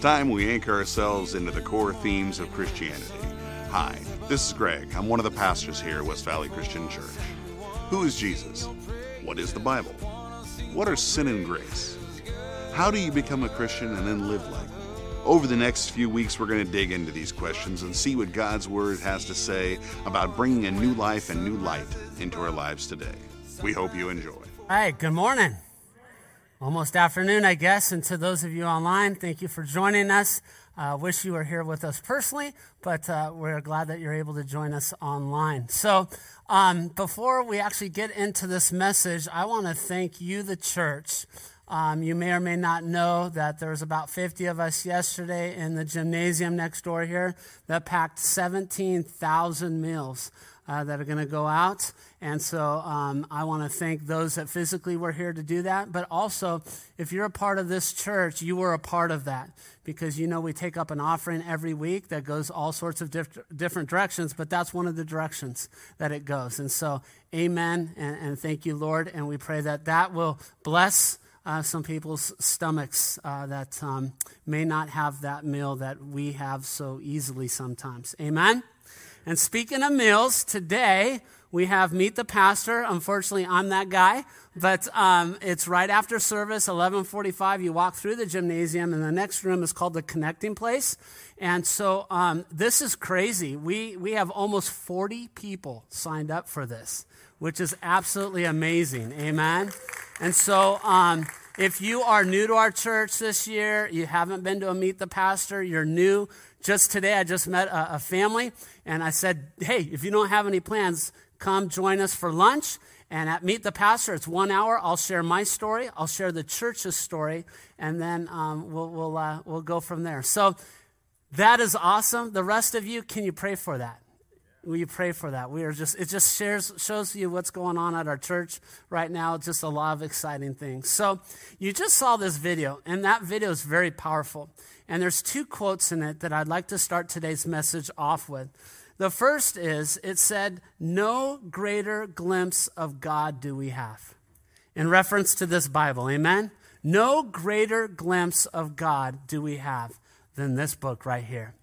Time we anchor ourselves into the core themes of Christianity. Hi, this is Greg. I'm one of the pastors here at West Valley Christian Church. Who is Jesus? What is the Bible? What are sin and grace? How do you become a Christian and then live like? Over the next few weeks, we're going to dig into these questions and see what God's Word has to say about bringing a new life and new light into our lives today. We hope you enjoy. Hi, good morning. Almost afternoon, I guess. And to those of you online, thank you for joining us. I uh, wish you were here with us personally, but uh, we're glad that you're able to join us online. So, um, before we actually get into this message, I want to thank you, the church. Um, you may or may not know that there was about 50 of us yesterday in the gymnasium next door here that packed 17,000 meals uh, that are going to go out. And so um, I want to thank those that physically were here to do that. But also, if you're a part of this church, you were a part of that because you know we take up an offering every week that goes all sorts of diff- different directions, but that's one of the directions that it goes. And so, amen and, and thank you, Lord. And we pray that that will bless. Uh, some people's stomachs uh, that um, may not have that meal that we have so easily sometimes. Amen. And speaking of meals, today we have Meet the Pastor. Unfortunately, I'm that guy, but um, it's right after service, 11:45. You walk through the gymnasium, and the next room is called the Connecting Place. And so um, this is crazy. We we have almost 40 people signed up for this, which is absolutely amazing. Amen. And so. Um, if you are new to our church this year, you haven't been to a Meet the Pastor, you're new, just today, I just met a, a family, and I said, Hey, if you don't have any plans, come join us for lunch. And at Meet the Pastor, it's one hour. I'll share my story, I'll share the church's story, and then um, we'll, we'll, uh, we'll go from there. So that is awesome. The rest of you, can you pray for that? Will you pray for that? We are just, it just shares, shows you what's going on at our church right now. Just a lot of exciting things. So you just saw this video, and that video is very powerful. And there's two quotes in it that I'd like to start today's message off with. The first is it said, No greater glimpse of God do we have. In reference to this Bible, amen? No greater glimpse of God do we have than this book right here.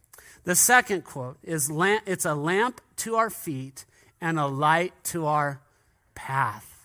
The second quote is It's a lamp to our feet and a light to our path.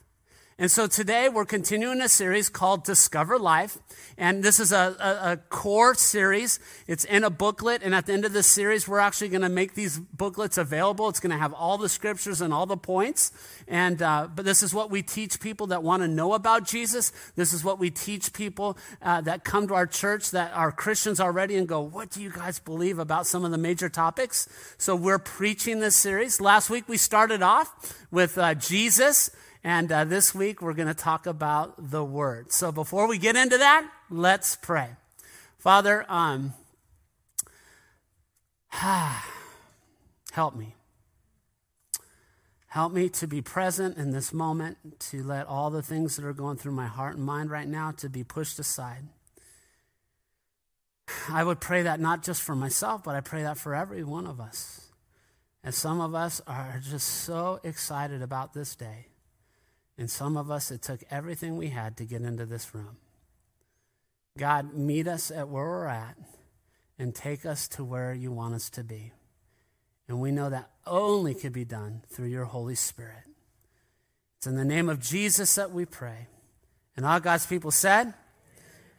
And so today we're continuing a series called Discover Life. And this is a, a, a, core series. It's in a booklet. And at the end of this series, we're actually going to make these booklets available. It's going to have all the scriptures and all the points. And, uh, but this is what we teach people that want to know about Jesus. This is what we teach people uh, that come to our church that are Christians already and go, What do you guys believe about some of the major topics? So we're preaching this series. Last week we started off with uh, Jesus. And uh, this week we're going to talk about the Word. So before we get into that, let's pray. Father, um, help me. Help me to be present in this moment, to let all the things that are going through my heart and mind right now to be pushed aside. I would pray that not just for myself, but I pray that for every one of us. And some of us are just so excited about this day. And some of us, it took everything we had to get into this room. God, meet us at where we're at and take us to where you want us to be. And we know that only could be done through your Holy Spirit. It's in the name of Jesus that we pray. And all God's people said,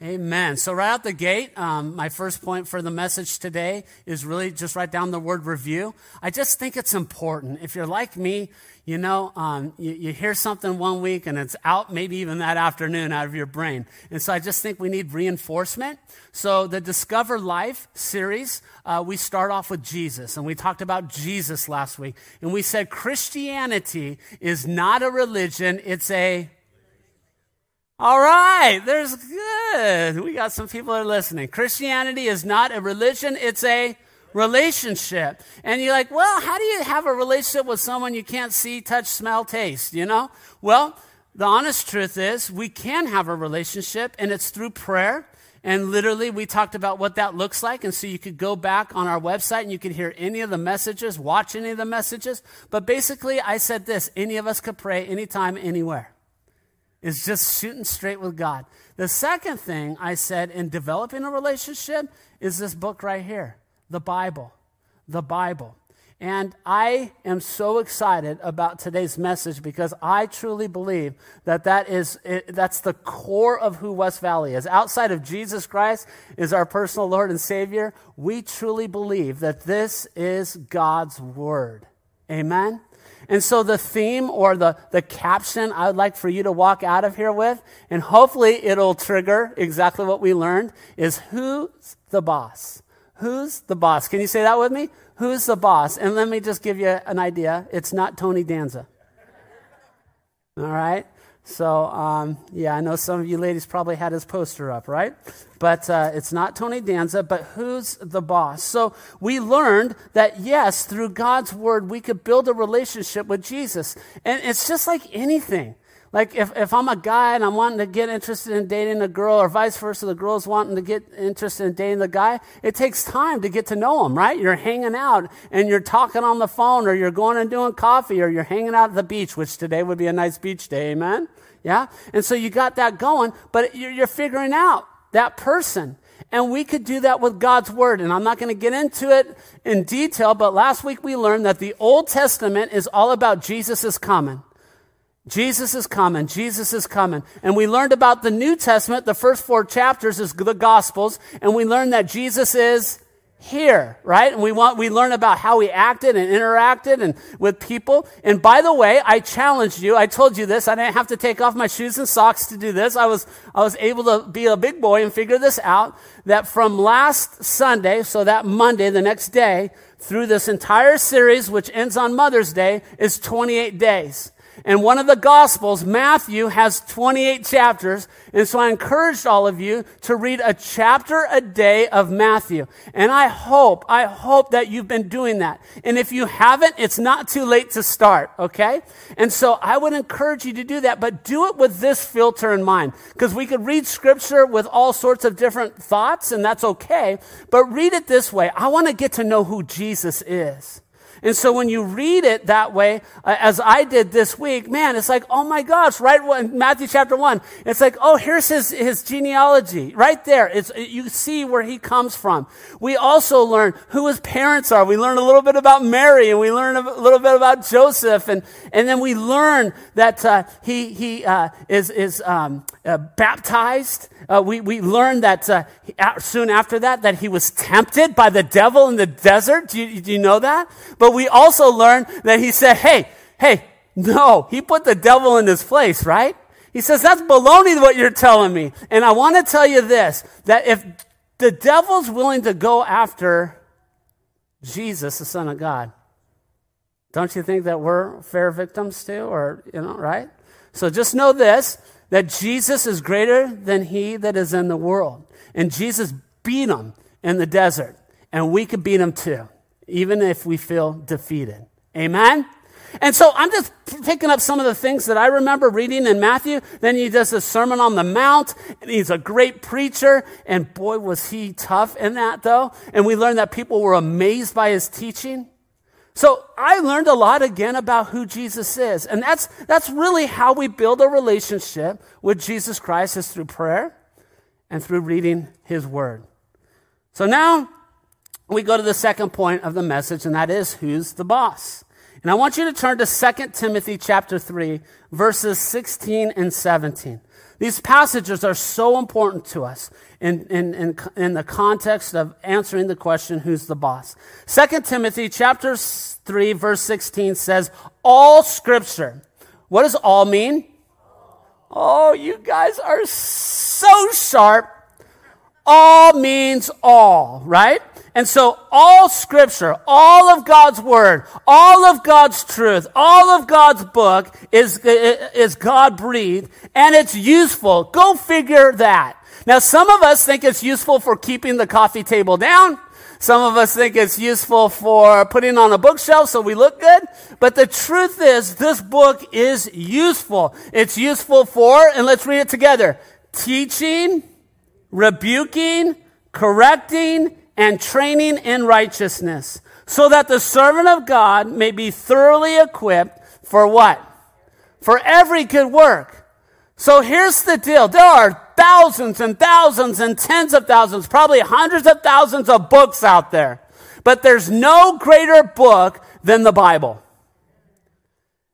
Amen. So, right out the gate, um, my first point for the message today is really just write down the word review. I just think it's important. If you're like me, you know, um, you, you, hear something one week and it's out maybe even that afternoon out of your brain. And so I just think we need reinforcement. So the Discover Life series, uh, we start off with Jesus. And we talked about Jesus last week. And we said Christianity is not a religion, it's a all right, there's good. We got some people that are listening. Christianity is not a religion, it's a relationship. And you're like, well, how do you have a relationship with someone you can't see, touch, smell, taste, you know? Well, the honest truth is we can have a relationship and it's through prayer. And literally, we talked about what that looks like. And so you could go back on our website and you could hear any of the messages, watch any of the messages. But basically, I said this any of us could pray anytime, anywhere. Is just shooting straight with God. The second thing I said in developing a relationship is this book right here, the Bible. The Bible. And I am so excited about today's message because I truly believe that that is it, that's the core of who West Valley is. Outside of Jesus Christ is our personal Lord and Savior, we truly believe that this is God's word. Amen. And so the theme or the, the caption I would like for you to walk out of here with, and hopefully it'll trigger exactly what we learned, is who's the boss? Who's the boss? Can you say that with me? Who's the boss? And let me just give you an idea. It's not Tony Danza. All right? So, um, yeah, I know some of you ladies probably had his poster up, right? But uh, it's not Tony Danza, but who's the boss? So we learned that, yes, through God's word, we could build a relationship with Jesus. And it's just like anything. Like if, if I'm a guy and I'm wanting to get interested in dating a girl, or vice versa, the girl's wanting to get interested in dating the guy, it takes time to get to know him, right? You're hanging out and you're talking on the phone, or you're going and doing coffee, or you're hanging out at the beach, which today would be a nice beach day, amen? Yeah? And so you got that going, but you're, you're figuring out that person. And we could do that with God's word. And I'm not going to get into it in detail, but last week we learned that the Old Testament is all about Jesus coming. Jesus is coming. Jesus is coming. And we learned about the New Testament. The first four chapters is the Gospels. And we learned that Jesus is here, right? And we want, we learn about how he acted and interacted and with people. And by the way, I challenged you. I told you this. I didn't have to take off my shoes and socks to do this. I was, I was able to be a big boy and figure this out that from last Sunday, so that Monday, the next day, through this entire series, which ends on Mother's Day, is 28 days. And one of the Gospels, Matthew, has 28 chapters. And so I encouraged all of you to read a chapter a day of Matthew. And I hope, I hope that you've been doing that. And if you haven't, it's not too late to start, okay? And so I would encourage you to do that, but do it with this filter in mind. Because we could read scripture with all sorts of different thoughts, and that's okay. But read it this way. I want to get to know who Jesus is. And so when you read it that way, uh, as I did this week, man, it's like, oh my gosh, right in Matthew chapter one, it's like, oh, here's his, his genealogy right there. It's, you see where he comes from. We also learn who his parents are. We learn a little bit about Mary and we learn a little bit about Joseph. And, and then we learn that, uh, he, he, uh, is, is, um, uh, baptized. Uh, we, we learned that uh, soon after that that he was tempted by the devil in the desert. Do you, do you know that? But we also learned that he said, hey, hey, no, he put the devil in his place, right? He says, that's baloney what you're telling me. And I want to tell you this, that if the devil's willing to go after Jesus, the son of God, don't you think that we're fair victims too? Or, you know, right? So just know this, that Jesus is greater than he that is in the world. And Jesus beat him in the desert. And we can beat him too, even if we feel defeated. Amen? And so I'm just picking up some of the things that I remember reading in Matthew. Then he does a Sermon on the Mount, and he's a great preacher. And boy, was he tough in that, though. And we learned that people were amazed by his teaching. So I learned a lot again about who Jesus is. And that's, that's really how we build a relationship with Jesus Christ is through prayer and through reading his word. So now we go to the second point of the message, and that is who's the boss? And I want you to turn to 2 Timothy chapter 3, verses 16 and 17. These passages are so important to us in, in, in, in, the context of answering the question, who's the boss? 2 Timothy chapter 3, verse 16 says, all scripture. What does all mean? Oh, you guys are so sharp. All means all, right? And so all scripture, all of God's word, all of God's truth, all of God's book is, is God breathed and it's useful. Go figure that. Now some of us think it's useful for keeping the coffee table down. Some of us think it's useful for putting on a bookshelf so we look good. But the truth is this book is useful. It's useful for, and let's read it together, teaching, rebuking, correcting, and training in righteousness, so that the servant of God may be thoroughly equipped for what? For every good work. So here's the deal. There are thousands and thousands and tens of thousands, probably hundreds of thousands of books out there. But there's no greater book than the Bible.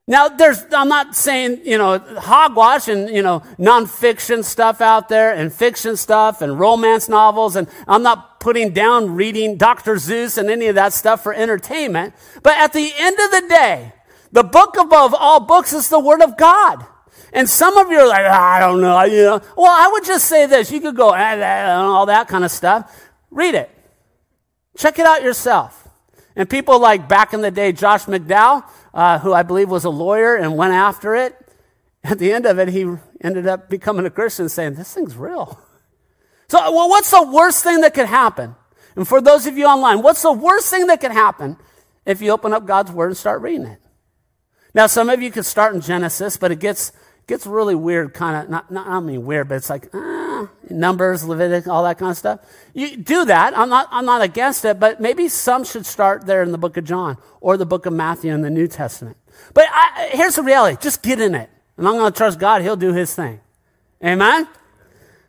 Now, there's, I'm not saying, you know, hogwash and, you know, nonfiction stuff out there and fiction stuff and romance novels. And I'm not putting down reading Dr. Seuss and any of that stuff for entertainment. But at the end of the day, the book above all books is the Word of God. And some of you are like, I don't know, you know. Well, I would just say this. You could go, ah, and all that kind of stuff. Read it. Check it out yourself. And people like back in the day, Josh McDowell, uh, who I believe was a lawyer and went after it. At the end of it, he ended up becoming a Christian saying, This thing's real. So, well, what's the worst thing that could happen? And for those of you online, what's the worst thing that could happen if you open up God's Word and start reading it? Now, some of you could start in Genesis, but it gets, gets really weird, kind of, not, not, I mean weird, but it's like, Numbers, Leviticus, all that kind of stuff. You do that. I'm not, I'm not against it, but maybe some should start there in the book of John or the book of Matthew in the New Testament. But I, here's the reality. Just get in it. And I'm going to trust God. He'll do his thing. Amen?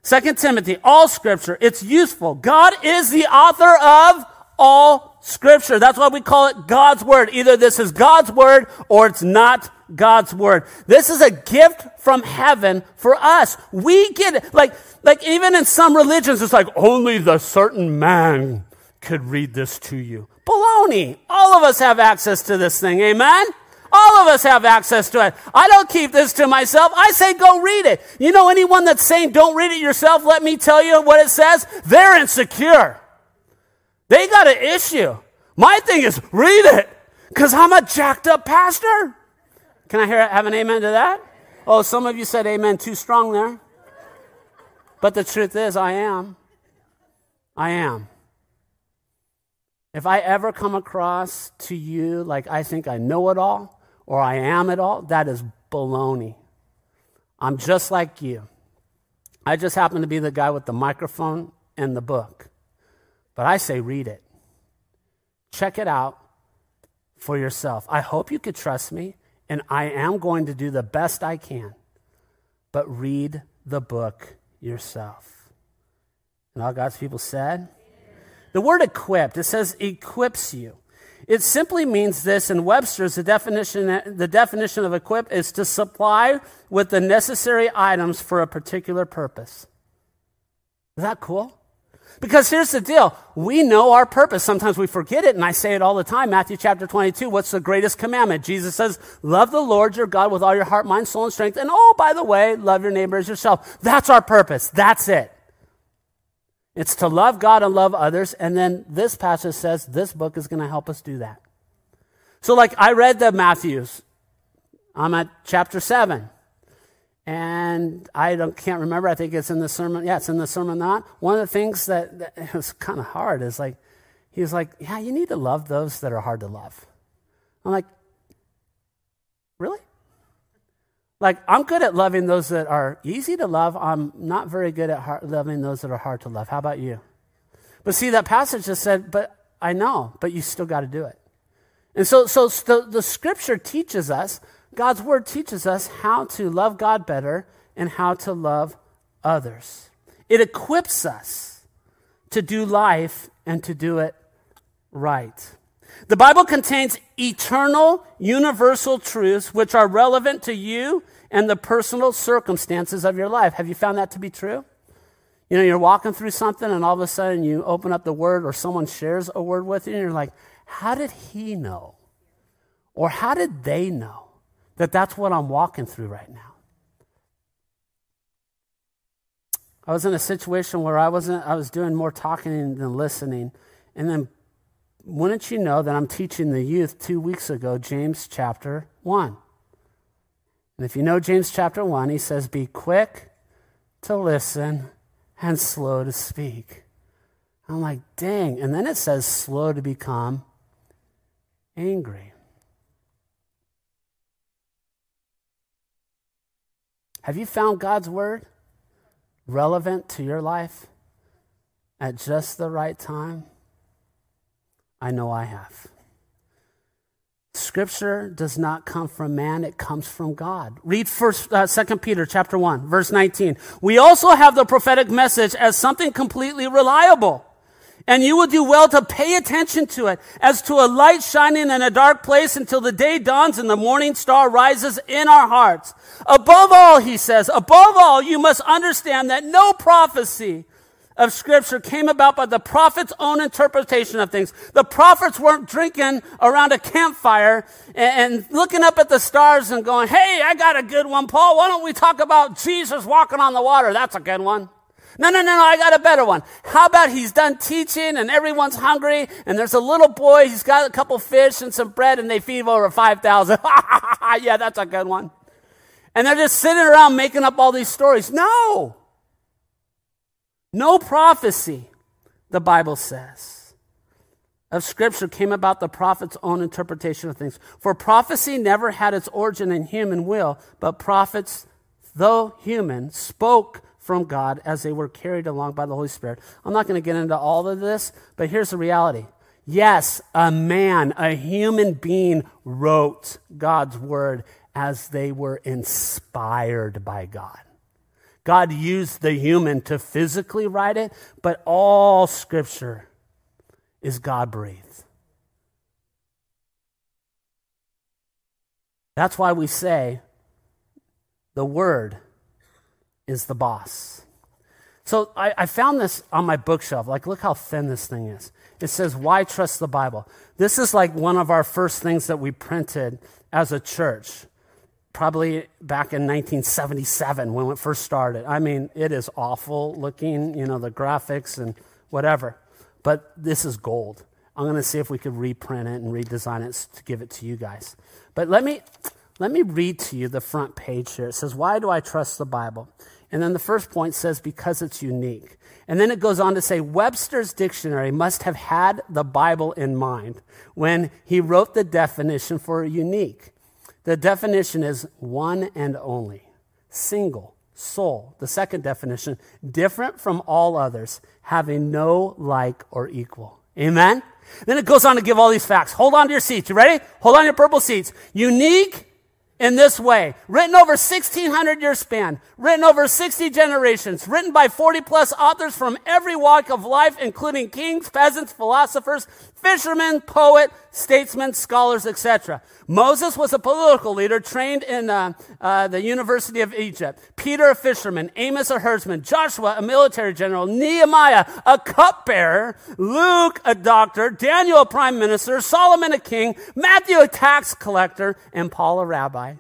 Second Timothy, all scripture, it's useful. God is the author of all scripture. That's why we call it God's word. Either this is God's word or it's not God's word. This is a gift from heaven for us. We get it. Like, like even in some religions, it's like only the certain man could read this to you. Baloney. All of us have access to this thing. Amen? All of us have access to it. I don't keep this to myself. I say go read it. You know anyone that's saying don't read it yourself, let me tell you what it says? They're insecure. They got an issue. My thing is read it because I'm a jacked up pastor. Can I hear have an amen to that? Oh, some of you said amen too strong there. But the truth is, I am. I am. If I ever come across to you like I think I know it all or I am it all, that is baloney. I'm just like you. I just happen to be the guy with the microphone and the book. But I say, read it. Check it out for yourself. I hope you could trust me and I am going to do the best I can. But read the book yourself. And all God's people said? The word equipped, it says equips you. It simply means this in Webster's, the definition, the definition of equip is to supply with the necessary items for a particular purpose. Is that cool? Because here's the deal. We know our purpose. Sometimes we forget it, and I say it all the time. Matthew chapter 22, what's the greatest commandment? Jesus says, love the Lord your God with all your heart, mind, soul, and strength. And oh, by the way, love your neighbor as yourself. That's our purpose. That's it. It's to love God and love others. And then this passage says this book is going to help us do that. So like I read the Matthews. I'm at chapter 7. And I can't remember. I think it's in the sermon. Yeah, it's in the sermon. Not one of the things that, that was kind of hard is like, he was like, "Yeah, you need to love those that are hard to love." I'm like, really? Like, I'm good at loving those that are easy to love. I'm not very good at hard, loving those that are hard to love. How about you? But see, that passage just said, "But I know, but you still got to do it." And so, so the, the scripture teaches us God's word teaches us how to love God better and how to love others. It equips us to do life and to do it right. The Bible contains eternal, universal truths which are relevant to you and the personal circumstances of your life. Have you found that to be true? You know, you're walking through something and all of a sudden you open up the word or someone shares a word with you and you're like, how did he know? Or how did they know? That that's what I'm walking through right now. I was in a situation where I wasn't I was doing more talking than listening. And then wouldn't you know that I'm teaching the youth 2 weeks ago James chapter 1. And if you know James chapter 1, he says be quick to listen and slow to speak. I'm like, dang. And then it says slow to become angry. Have you found God's word relevant to your life at just the right time? I know I have. Scripture does not come from man, it comes from God. Read first, uh, 2 Peter chapter 1, verse 19. We also have the prophetic message as something completely reliable. And you will do well to pay attention to it as to a light shining in a dark place until the day dawns and the morning star rises in our hearts. Above all, he says, above all, you must understand that no prophecy of scripture came about by the prophet's own interpretation of things. The prophets weren't drinking around a campfire and, and, looking up at the stars and going, Hey, I got a good one, Paul. Why don't we talk about Jesus walking on the water? That's a good one. No, no, no, no, I got a better one. How about he's done teaching and everyone's hungry and there's a little boy, he's got a couple fish and some bread and they feed over 5,000. yeah, that's a good one. And they're just sitting around making up all these stories. No. No prophecy, the Bible says, of Scripture came about the prophet's own interpretation of things. For prophecy never had its origin in human will, but prophets, though human, spoke from God as they were carried along by the Holy Spirit. I'm not going to get into all of this, but here's the reality. Yes, a man, a human being wrote God's word as they were inspired by God. God used the human to physically write it, but all scripture is God breathed. That's why we say the word is the boss. So I, I, found this on my bookshelf. Like, look how thin this thing is. It says, Why trust the Bible? This is like one of our first things that we printed as a church probably back in 1977 when it first started. I mean, it is awful looking, you know, the graphics and whatever. But this is gold. I'm going to see if we could reprint it and redesign it to give it to you guys. But let me let me read to you the front page here. It says, "Why do I trust the Bible?" And then the first point says because it's unique. And then it goes on to say Webster's dictionary must have had the Bible in mind when he wrote the definition for unique. The definition is one and only, single, sole. The second definition, different from all others, having no like or equal. Amen? Then it goes on to give all these facts. Hold on to your seats. You ready? Hold on to your purple seats. Unique in this way. Written over 1600 year span, written over 60 generations, written by 40 plus authors from every walk of life, including kings, peasants, philosophers, fishermen, poet, statesmen, scholars, etc. Moses was a political leader trained in uh, uh, the University of Egypt. Peter, a fisherman. Amos, a herdsman. Joshua, a military general. Nehemiah, a cupbearer. Luke, a doctor. Daniel, a prime minister. Solomon, a king. Matthew, a tax collector. And Paul, a rabbi.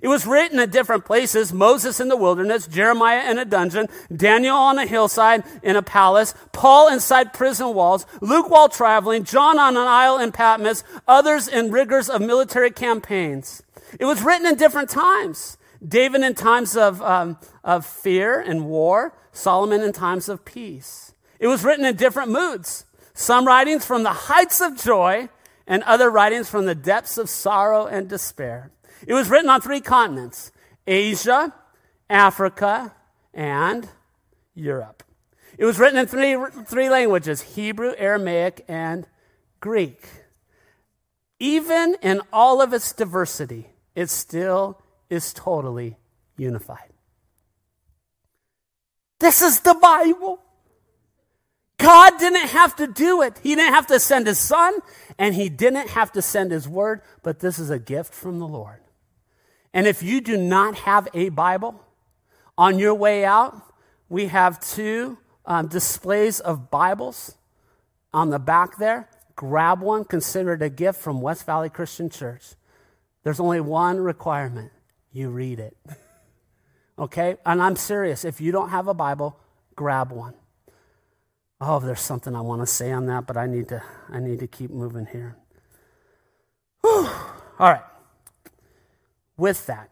It was written at different places Moses in the wilderness, Jeremiah in a dungeon, Daniel on a hillside in a palace, Paul inside prison walls, Luke while traveling, John on an isle in Patmos, others in rigors of military campaigns. It was written in different times. David in times of, um, of fear and war, Solomon in times of peace. It was written in different moods. Some writings from the heights of joy, and other writings from the depths of sorrow and despair. It was written on three continents Asia, Africa, and Europe. It was written in three, three languages Hebrew, Aramaic, and Greek. Even in all of its diversity, it still is totally unified. This is the Bible. God didn't have to do it. He didn't have to send his son, and he didn't have to send his word, but this is a gift from the Lord. And if you do not have a Bible, on your way out, we have two um, displays of Bibles on the back there. Grab one, consider it a gift from West Valley Christian Church. There's only one requirement you read it. okay? And I'm serious. If you don't have a Bible, grab one. Oh, there's something I want to say on that, but I need to, I need to keep moving here. Whew. All right with that,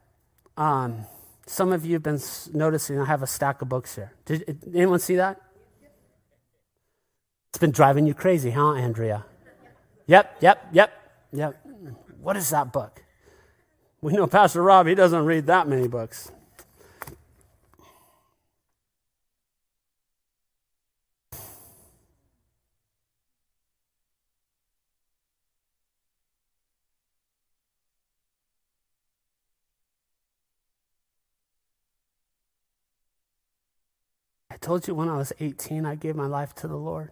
um, some of you have been noticing I have a stack of books here. Did anyone see that? It's been driving you crazy, huh, Andrea? Yep, yep, yep, yep. What is that book? We know Pastor Rob, he doesn't read that many books. Told you when I was 18, I gave my life to the Lord.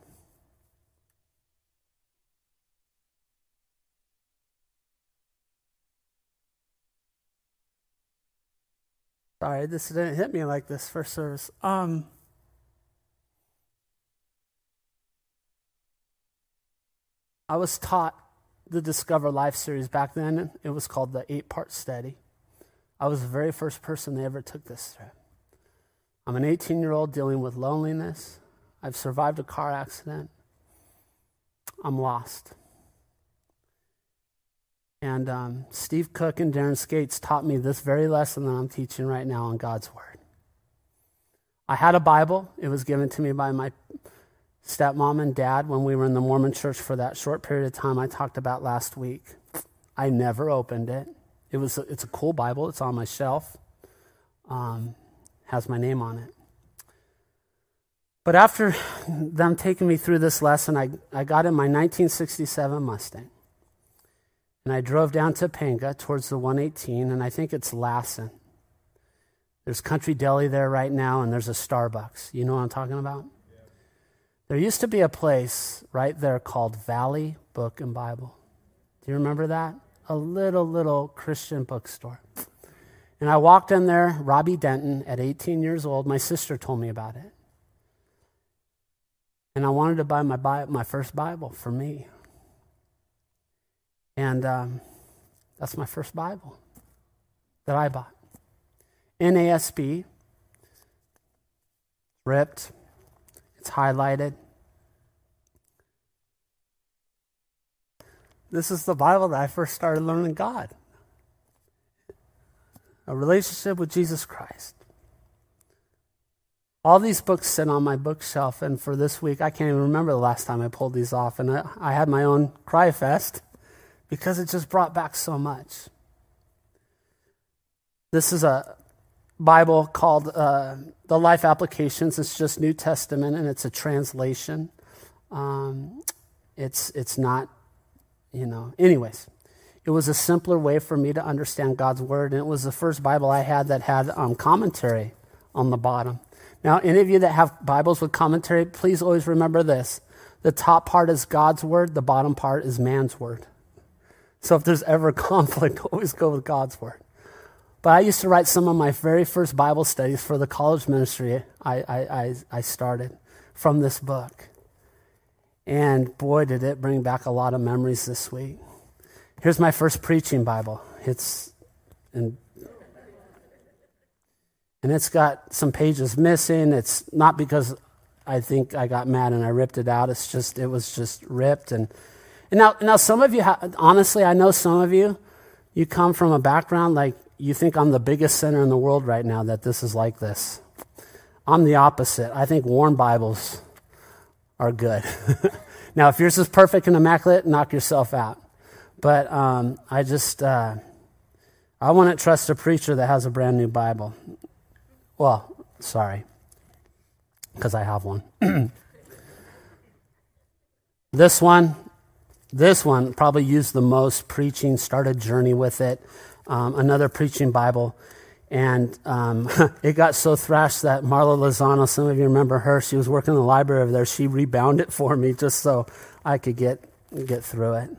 Sorry, this didn't hit me like this first service. Um, I was taught the Discover Life series back then. It was called the eight part study. I was the very first person they ever took this through. I'm an 18 year old dealing with loneliness. I've survived a car accident. I'm lost. And um, Steve Cook and Darren Skates taught me this very lesson that I'm teaching right now on God's Word. I had a Bible, it was given to me by my stepmom and dad when we were in the Mormon church for that short period of time I talked about last week. I never opened it. It was it's a cool Bible. It's on my shelf. Um, has my name on it. But after them taking me through this lesson, I, I got in my 1967 Mustang. And I drove down to Topanga towards the 118, and I think it's Lassen. There's Country Deli there right now, and there's a Starbucks. You know what I'm talking about? Yeah. There used to be a place right there called Valley Book and Bible. Do you remember that? A little, little Christian bookstore. And I walked in there, Robbie Denton, at 18 years old. My sister told me about it. And I wanted to buy my, my first Bible for me. And um, that's my first Bible that I bought. NASB, ripped, it's highlighted. This is the Bible that I first started learning God a relationship with Jesus Christ. All these books sit on my bookshelf, and for this week, I can't even remember the last time I pulled these off. And I, I had my own cry fest because it just brought back so much. This is a Bible called uh, the Life Applications. It's just New Testament and it's a translation. Um, it's, it's not, you know, anyways. It was a simpler way for me to understand God's Word, and it was the first Bible I had that had um, commentary on the bottom. Now, any of you that have Bibles with commentary, please always remember this. The top part is God's Word, the bottom part is man's Word. So if there's ever conflict, always go with God's word. But I used to write some of my very first Bible studies for the college ministry I, I, I, started from this book. And boy, did it bring back a lot of memories this week. Here's my first preaching Bible. It's in, and it's got some pages missing. It's not because I think I got mad and I ripped it out. It's just it was just ripped and and now, now some of you, ha- honestly, I know some of you, you come from a background like you think I'm the biggest sinner in the world right now that this is like this. I'm the opposite. I think worn Bibles are good. now, if yours is perfect and immaculate, knock yourself out. But um, I just, uh, I wouldn't trust a preacher that has a brand new Bible. Well, sorry, because I have one. this one, this one probably used the most preaching, started journey with it. Um, another preaching Bible. And um, it got so thrashed that Marla Lozano, some of you remember her, she was working in the library over there. She rebound it for me just so I could get, get through it.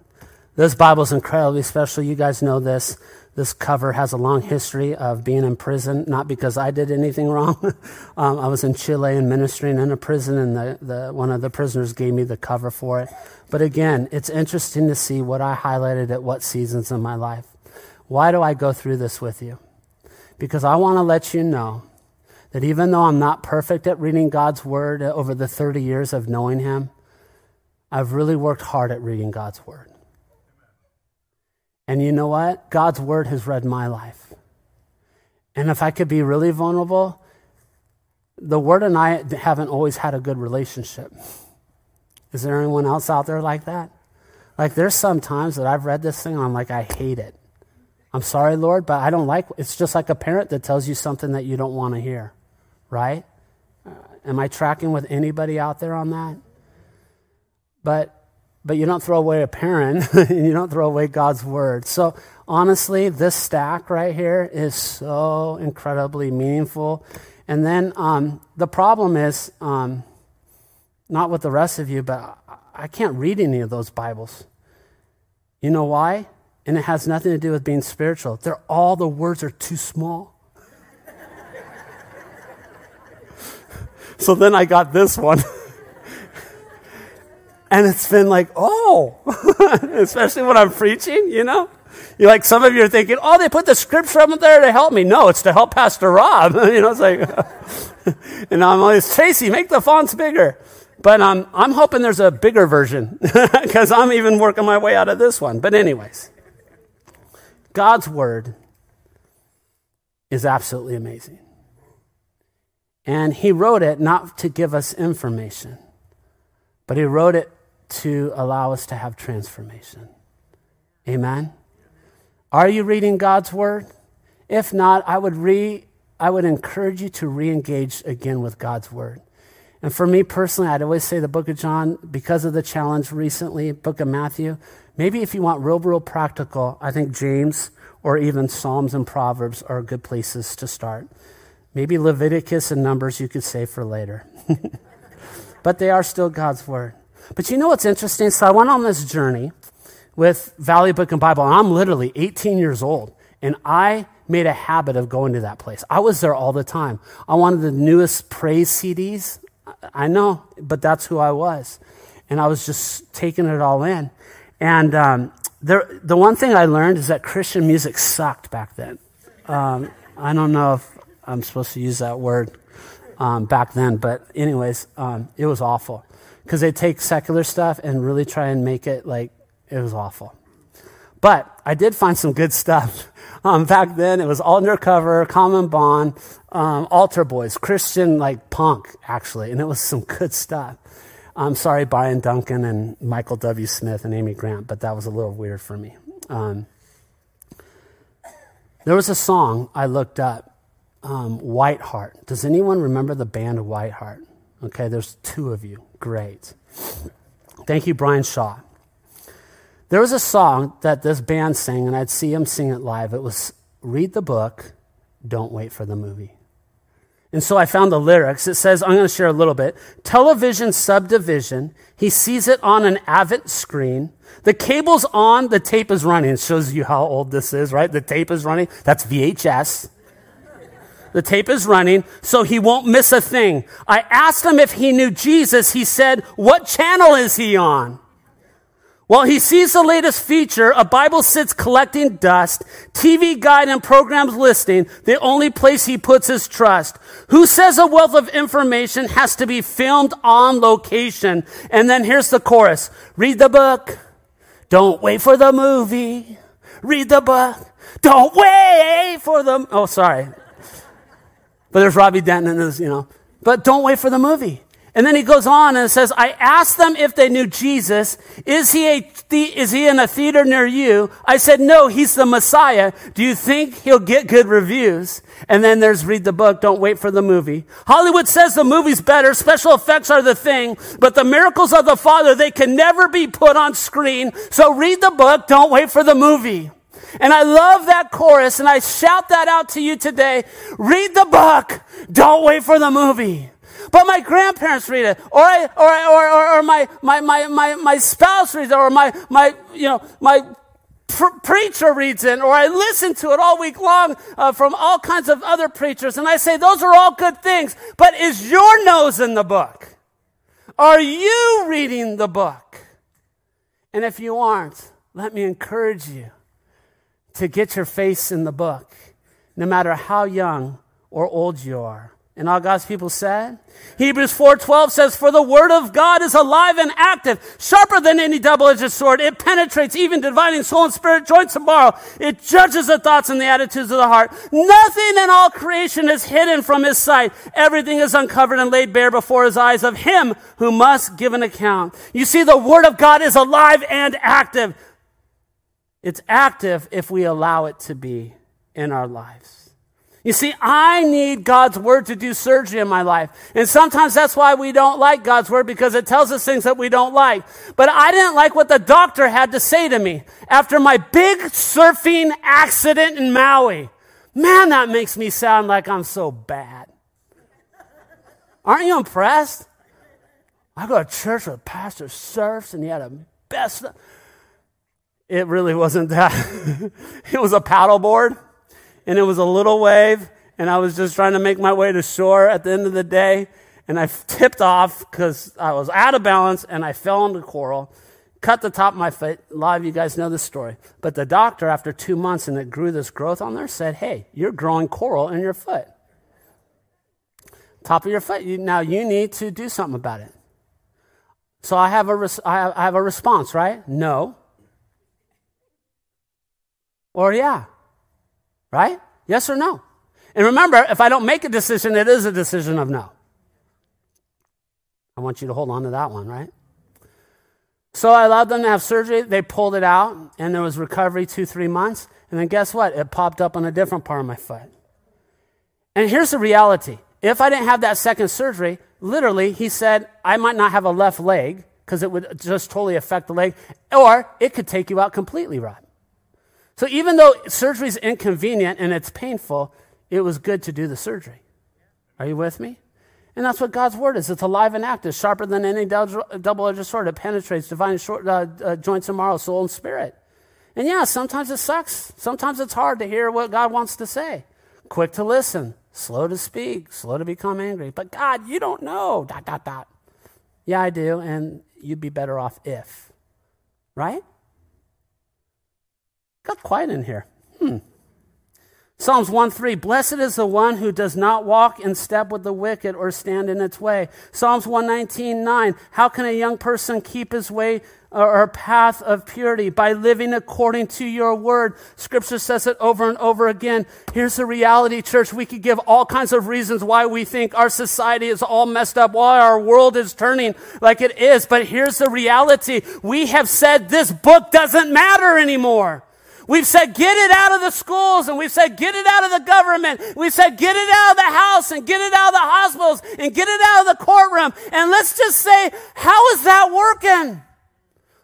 This Bible is incredibly special. You guys know this. This cover has a long history of being in prison, not because I did anything wrong. um, I was in Chile and ministering in a prison, and the, the, one of the prisoners gave me the cover for it. But again, it's interesting to see what I highlighted at what seasons in my life. Why do I go through this with you? Because I want to let you know that even though I'm not perfect at reading God's Word over the 30 years of knowing Him, I've really worked hard at reading God's Word. And you know what? God's Word has read my life. And if I could be really vulnerable, the Word and I haven't always had a good relationship. Is there anyone else out there like that? Like, there's some times that I've read this thing and I'm like, I hate it. I'm sorry, Lord, but I don't like it's just like a parent that tells you something that you don't want to hear, right? Uh, am I tracking with anybody out there on that? But but you don't throw away a parent and you don't throw away God's word. So honestly, this stack right here is so incredibly meaningful And then um, the problem is um, not with the rest of you, but I can't read any of those Bibles. You know why? And it has nothing to do with being spiritual. They're all the words are too small. so then I got this one. and it's been like, oh, especially when I'm preaching, you know? You like some of you are thinking, oh, they put the scripture up there to help me. No, it's to help Pastor Rob. you know, it's like, and I'm always Tracy, make the fonts bigger. But um, I'm hoping there's a bigger version because I'm even working my way out of this one. But anyways, God's word is absolutely amazing. And he wrote it not to give us information, but he wrote it to allow us to have transformation. Amen. Are you reading God's word? If not, I would re I would encourage you to re-engage again with God's word. And for me personally, I'd always say the book of John, because of the challenge recently, book of Matthew. Maybe if you want real, real practical, I think James or even Psalms and Proverbs are good places to start. Maybe Leviticus and Numbers you could save for later. but they are still God's word. But you know what's interesting? So I went on this journey with Valley Book and Bible, I'm literally 18 years old, and I made a habit of going to that place. I was there all the time. I wanted the newest praise CDs. I know, but that's who I was. And I was just taking it all in. And um, there, the one thing I learned is that Christian music sucked back then. Um, I don't know if I'm supposed to use that word um, back then, but, anyways, um, it was awful. Because they take secular stuff and really try and make it like it was awful. But I did find some good stuff. Um, back then, it was Undercover, Common Bond, um, Altar Boys, Christian like punk, actually, and it was some good stuff. I'm sorry, Bryan Duncan and Michael W. Smith and Amy Grant, but that was a little weird for me. Um, there was a song I looked up, um, Whiteheart. Does anyone remember the band Whiteheart? Okay, there's two of you. Great. Thank you, Brian Shaw. There was a song that this band sang, and I'd see them sing it live. It was Read the Book, Don't Wait for the Movie. And so I found the lyrics. It says, I'm going to share a little bit. Television subdivision. He sees it on an avid screen. The cable's on, the tape is running. It shows you how old this is, right? The tape is running. That's VHS. The tape is running, so he won't miss a thing. I asked him if he knew Jesus. He said, What channel is he on? While he sees the latest feature, a Bible sits collecting dust, TV guide and programs listing, the only place he puts his trust. Who says a wealth of information has to be filmed on location? And then here's the chorus. Read the book. Don't wait for the movie. Read the book. Don't wait for the, oh, sorry. But there's Robbie Denton and this, you know. But don't wait for the movie. And then he goes on and says, I asked them if they knew Jesus. Is he, a the- is he in a theater near you? I said, no, he's the Messiah. Do you think he'll get good reviews? And then there's read the book, don't wait for the movie. Hollywood says the movie's better, special effects are the thing, but the miracles of the Father, they can never be put on screen. So read the book, don't wait for the movie. And I love that chorus and I shout that out to you today. Read the book, don't wait for the movie. But my grandparents read it, or I, or, or, or, or my, my, my, my, my spouse reads it, or my, my, you know, my pr- preacher reads it, or I listen to it all week long uh, from all kinds of other preachers, and I say, those are all good things, but is your nose in the book? Are you reading the book? And if you aren't, let me encourage you to get your face in the book, no matter how young or old you are. And all God's people said? Hebrews 4:12 says for the word of God is alive and active, sharper than any double-edged sword. It penetrates even dividing soul and spirit, joints and marrow. It judges the thoughts and the attitudes of the heart. Nothing in all creation is hidden from his sight. Everything is uncovered and laid bare before his eyes of him who must give an account. You see the word of God is alive and active. It's active if we allow it to be in our lives. You see, I need God's word to do surgery in my life. And sometimes that's why we don't like God's word because it tells us things that we don't like. But I didn't like what the doctor had to say to me after my big surfing accident in Maui. Man, that makes me sound like I'm so bad. Aren't you impressed? I go to church where the pastor surfs and he had a best. It really wasn't that. it was a paddleboard and it was a little wave and I was just trying to make my way to shore at the end of the day and I tipped off because I was out of balance and I fell into coral, cut the top of my foot. A lot of you guys know this story. But the doctor, after two months and it grew this growth on there, said, Hey, you're growing coral in your foot. Top of your foot. Now you need to do something about it. So I have, a res- I have a response, right? No. Or yeah. Right? Yes or no? And remember, if I don't make a decision, it is a decision of no. I want you to hold on to that one, right? So I allowed them to have surgery. They pulled it out, and there was recovery two, three months. And then guess what? It popped up on a different part of my foot. And here's the reality if I didn't have that second surgery, literally, he said, I might not have a left leg because it would just totally affect the leg, or it could take you out completely, Rod. So even though surgery is inconvenient and it's painful, it was good to do the surgery. Are you with me? And that's what God's word is. It's alive and active, sharper than any double edged sword. It penetrates divine short, uh, uh, joints and marrow, soul and spirit. And yeah, sometimes it sucks. Sometimes it's hard to hear what God wants to say. Quick to listen, slow to speak, slow to become angry. But God, you don't know. Dot, dot, dot. Yeah, I do. And you'd be better off if. Right? Got quiet in here. Hmm. Psalms 1 3, blessed is the one who does not walk in step with the wicked or stand in its way. Psalms 119 9, how can a young person keep his way or path of purity? By living according to your word. Scripture says it over and over again. Here's the reality, church. We could give all kinds of reasons why we think our society is all messed up, why our world is turning like it is. But here's the reality. We have said this book doesn't matter anymore. We've said, get it out of the schools, and we've said, get it out of the government. We've said, get it out of the house, and get it out of the hospitals, and get it out of the courtroom. And let's just say, how is that working?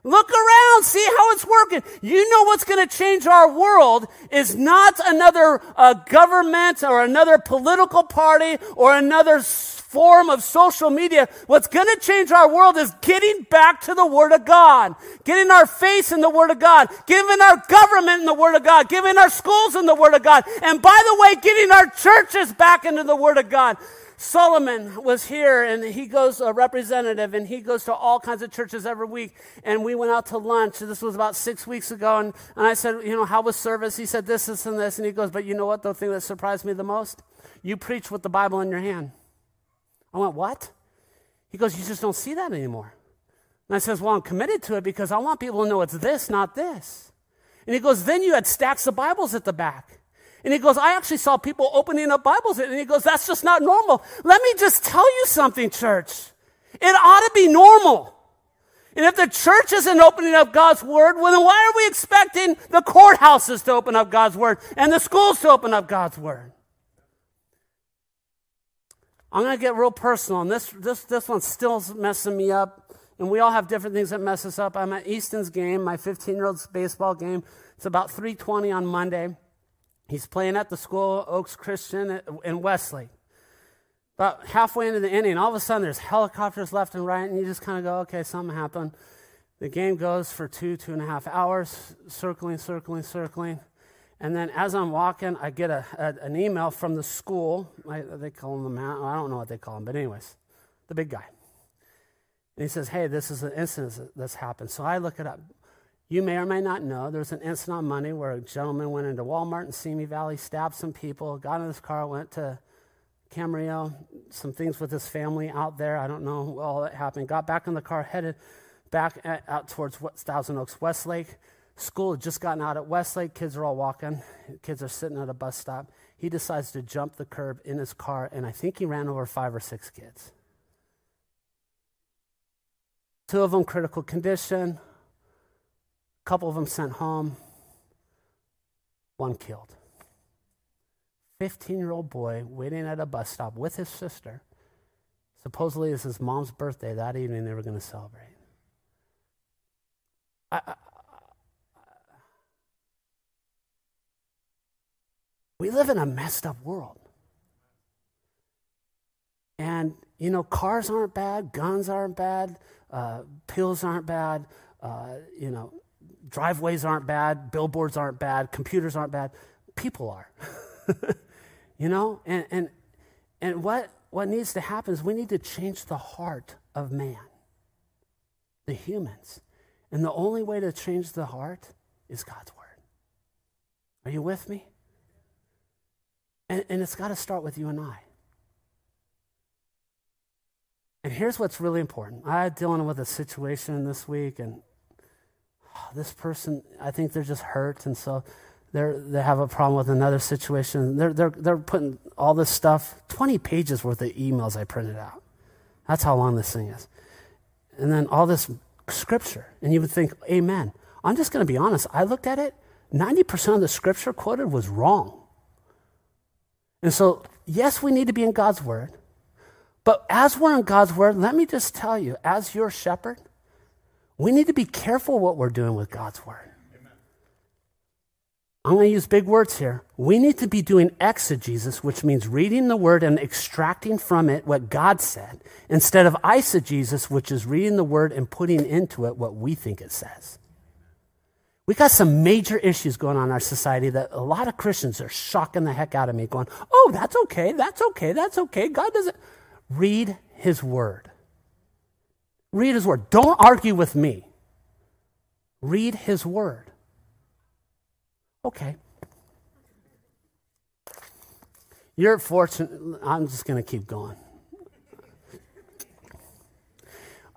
Look around, see how it's working. You know what's going to change our world is not another uh, government or another political party or another form of social media, what's going to change our world is getting back to the Word of God, getting our face in the Word of God, giving our government in the Word of God, giving our schools in the Word of God, and by the way, getting our churches back into the Word of God. Solomon was here and he goes a representative and he goes to all kinds of churches every week and we went out to lunch. This was about six weeks ago and, and i said you know how was service? He said this this and this. And he goes but you know what the thing that surprised me the most? You preach with the bible in your hand I went, What? He goes, You just don't see that anymore. And I says, Well, I'm committed to it because I want people to know it's this, not this. And he goes, Then you had stacks of Bibles at the back. And he goes, I actually saw people opening up Bibles. And he goes, That's just not normal. Let me just tell you something, church. It ought to be normal. And if the church isn't opening up God's word, well, then why are we expecting the courthouses to open up God's word and the schools to open up God's word? I'm going to get real personal, and this, this, this one's still messing me up. And we all have different things that mess us up. I'm at Easton's game, my 15 year old's baseball game. It's about 3:20 on Monday. He's playing at the school, Oaks Christian in Wesley. About halfway into the inning, all of a sudden there's helicopters left and right, and you just kind of go, okay, something happened. The game goes for two, two and a half hours, circling, circling, circling. And then as I'm walking, I get a, a an email from the school. I, they call him the man. I don't know what they call him, but anyways, the big guy. And he says, "Hey, this is an incident that's happened." So I look it up. You may or may not know there's an incident on Monday where a gentleman went into Walmart in Simi Valley, stabbed some people, got in his car, went to Camarillo, some things with his family out there. I don't know all that happened. Got back in the car, headed back out towards Thousand Oaks Westlake. School had just gotten out at Westlake. Kids are all walking. Kids are sitting at a bus stop. He decides to jump the curb in his car, and I think he ran over five or six kids. Two of them critical condition, a couple of them sent home, one killed. 15 year old boy waiting at a bus stop with his sister. Supposedly, it's his mom's birthday that evening they were going to celebrate. I, We live in a messed up world. And you know, cars aren't bad, guns aren't bad, uh, pills aren't bad, uh, you know, driveways aren't bad, billboards aren't bad, computers aren't bad. People are. you know? And, and, and what, what needs to happen is we need to change the heart of man, the humans. And the only way to change the heart is God's word. Are you with me? And, and it's got to start with you and I. And here's what's really important. I had dealing with a situation this week, and oh, this person, I think they're just hurt, and so they're, they have a problem with another situation. They're, they're, they're putting all this stuff, 20 pages worth of emails I printed out. That's how long this thing is. And then all this scripture, and you would think, Amen. I'm just going to be honest. I looked at it, 90% of the scripture quoted was wrong. And so, yes, we need to be in God's word. But as we're in God's word, let me just tell you, as your shepherd, we need to be careful what we're doing with God's word. I'm going to use big words here. We need to be doing exegesis, which means reading the word and extracting from it what God said, instead of eisegesis, which is reading the word and putting into it what we think it says. We got some major issues going on in our society that a lot of Christians are shocking the heck out of me, going, Oh, that's okay, that's okay, that's okay. God doesn't. Read his word. Read his word. Don't argue with me. Read his word. Okay. You're fortunate. I'm just going to keep going.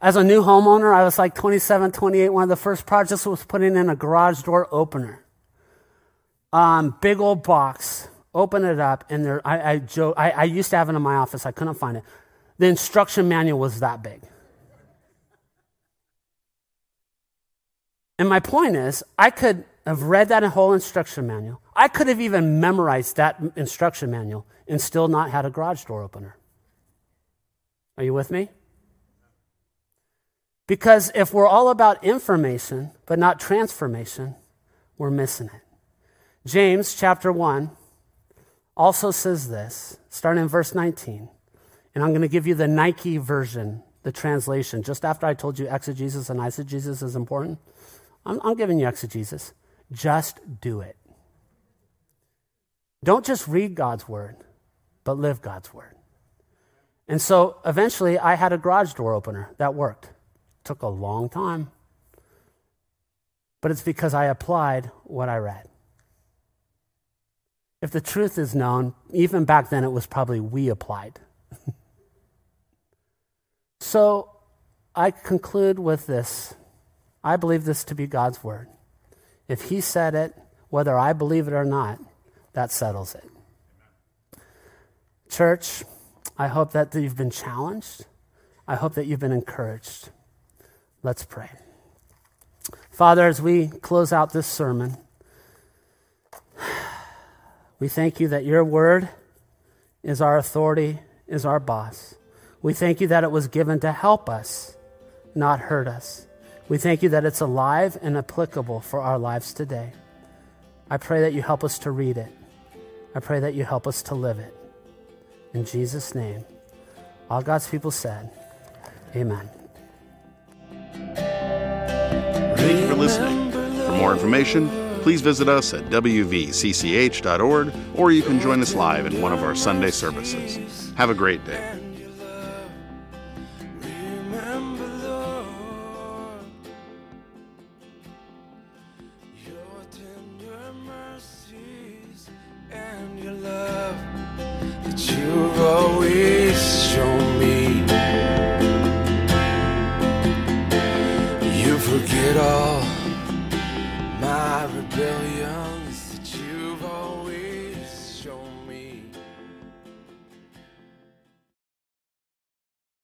As a new homeowner, I was like 27, 28. One of the first projects was putting in a garage door opener. Um, big old box. Open it up, and there, I, I, joke, I, I used to have it in my office. I couldn't find it. The instruction manual was that big. And my point is, I could have read that whole instruction manual. I could have even memorized that instruction manual and still not had a garage door opener. Are you with me? Because if we're all about information but not transformation, we're missing it. James chapter 1 also says this, starting in verse 19. And I'm going to give you the Nike version, the translation. Just after I told you exegesis and eisegesis is important, I'm, I'm giving you exegesis. Just do it. Don't just read God's word, but live God's word. And so eventually I had a garage door opener that worked. Took a long time. But it's because I applied what I read. If the truth is known, even back then it was probably we applied. so I conclude with this. I believe this to be God's word. If He said it, whether I believe it or not, that settles it. Church, I hope that you've been challenged. I hope that you've been encouraged. Let's pray. Father, as we close out this sermon, we thank you that your word is our authority, is our boss. We thank you that it was given to help us, not hurt us. We thank you that it's alive and applicable for our lives today. I pray that you help us to read it. I pray that you help us to live it. In Jesus' name, all God's people said, Amen. Thank you for listening. For more information, please visit us at wvcch.org or you can join us live in one of our Sunday services. Have a great day.